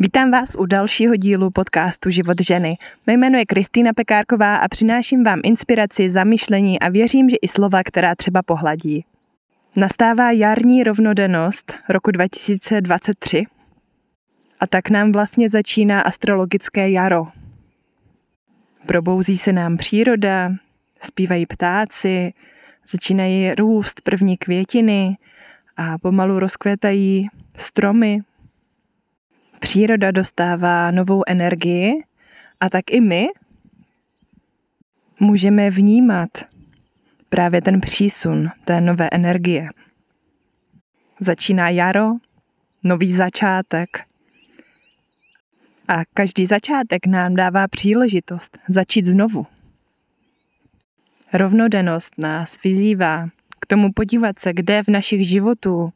Vítám vás u dalšího dílu podcastu Život ženy. Mé jméno je Kristýna Pekárková a přináším vám inspiraci, zamyšlení a věřím, že i slova, která třeba pohladí. Nastává jarní rovnodennost roku 2023 a tak nám vlastně začíná astrologické jaro. Probouzí se nám příroda, zpívají ptáci, začínají růst první květiny a pomalu rozkvétají stromy, příroda dostává novou energii a tak i my můžeme vnímat právě ten přísun té nové energie. Začíná jaro, nový začátek. A každý začátek nám dává příležitost začít znovu. Rovnodennost nás vyzývá k tomu podívat se, kde v našich životů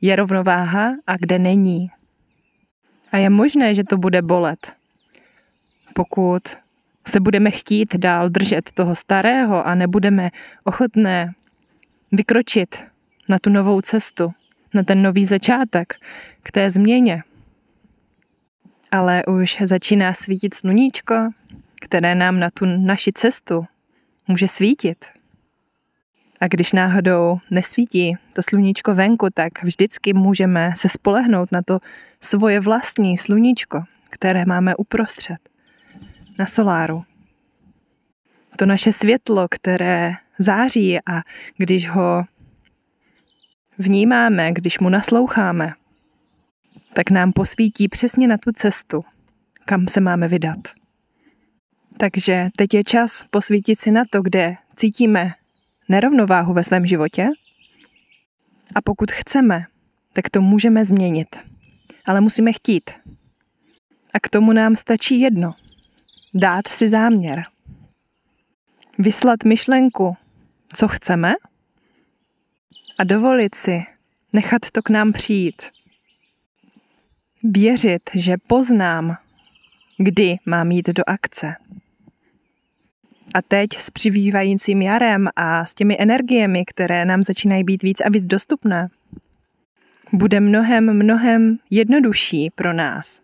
je rovnováha a kde není. A je možné, že to bude bolet. Pokud se budeme chtít dál držet toho starého a nebudeme ochotné vykročit na tu novou cestu, na ten nový začátek, k té změně. Ale už začíná svítit sluníčko, které nám na tu naši cestu může svítit. A když náhodou nesvítí to sluníčko venku, tak vždycky můžeme se spolehnout na to svoje vlastní sluníčko, které máme uprostřed, na soláru. To naše světlo, které září a když ho vnímáme, když mu nasloucháme, tak nám posvítí přesně na tu cestu, kam se máme vydat. Takže teď je čas posvítit si na to, kde cítíme nerovnováhu ve svém životě a pokud chceme, tak to můžeme změnit. Ale musíme chtít. A k tomu nám stačí jedno. Dát si záměr. Vyslat myšlenku, co chceme a dovolit si nechat to k nám přijít. Věřit, že poznám, kdy mám jít do akce. A teď s přibývajícím jarem a s těmi energiemi, které nám začínají být víc a víc dostupné, bude mnohem, mnohem jednodušší pro nás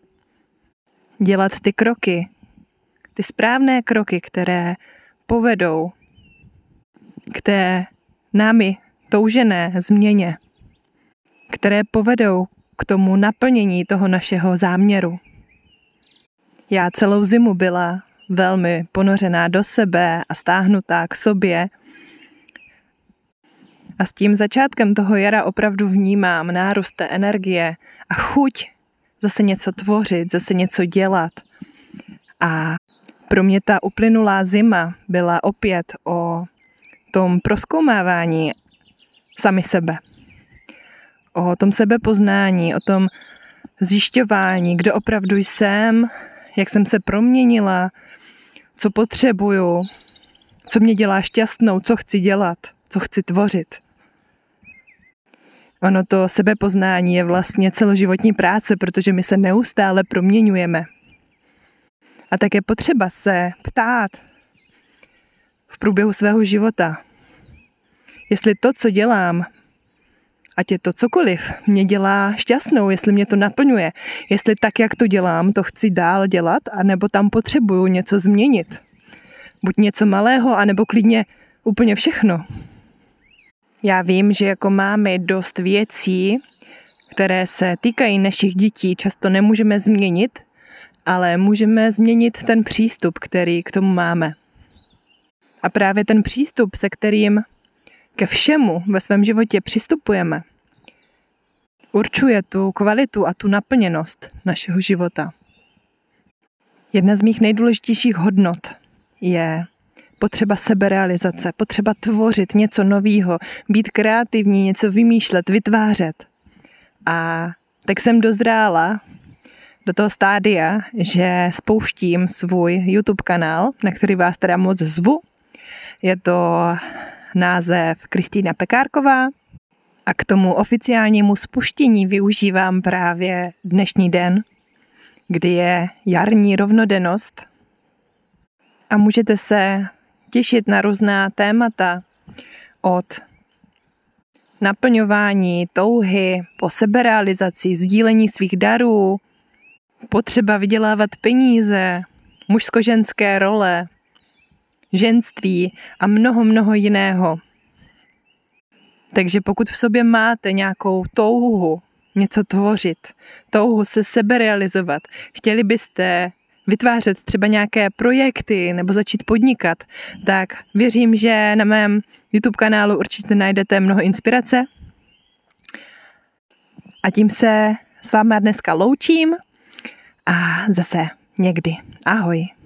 dělat ty kroky, ty správné kroky, které povedou k té námi toužené změně, které povedou k tomu naplnění toho našeho záměru. Já celou zimu byla velmi ponořená do sebe a stáhnutá k sobě. A s tím začátkem toho jara opravdu vnímám nárůst té energie a chuť zase něco tvořit, zase něco dělat. A pro mě ta uplynulá zima byla opět o tom proskoumávání sami sebe. O tom sebepoznání, o tom zjišťování, kdo opravdu jsem, jak jsem se proměnila, co potřebuju, co mě dělá šťastnou, co chci dělat, co chci tvořit. Ono to sebepoznání je vlastně celoživotní práce, protože my se neustále proměňujeme. A tak je potřeba se ptát v průběhu svého života, jestli to, co dělám, ať je to cokoliv, mě dělá šťastnou, jestli mě to naplňuje, jestli tak, jak to dělám, to chci dál dělat, anebo tam potřebuju něco změnit. Buď něco malého, anebo klidně úplně všechno. Já vím, že jako máme dost věcí, které se týkají našich dětí, často nemůžeme změnit, ale můžeme změnit ten přístup, který k tomu máme. A právě ten přístup, se kterým ke všemu ve svém životě přistupujeme, určuje tu kvalitu a tu naplněnost našeho života. Jedna z mých nejdůležitějších hodnot je potřeba seberealizace, potřeba tvořit něco nového, být kreativní, něco vymýšlet, vytvářet. A tak jsem dozrála do toho stádia, že spouštím svůj YouTube kanál, na který vás teda moc zvu. Je to název Kristýna Pekárková a k tomu oficiálnímu spuštění využívám právě dnešní den, kdy je jarní rovnodennost a můžete se těšit na různá témata od naplňování touhy po seberealizaci, sdílení svých darů, potřeba vydělávat peníze, mužsko-ženské role, ženství a mnoho, mnoho jiného. Takže pokud v sobě máte nějakou touhu něco tvořit, touhu se seberealizovat, chtěli byste vytvářet třeba nějaké projekty nebo začít podnikat, tak věřím, že na mém YouTube kanálu určitě najdete mnoho inspirace. A tím se s váma dneska loučím a zase někdy. Ahoj.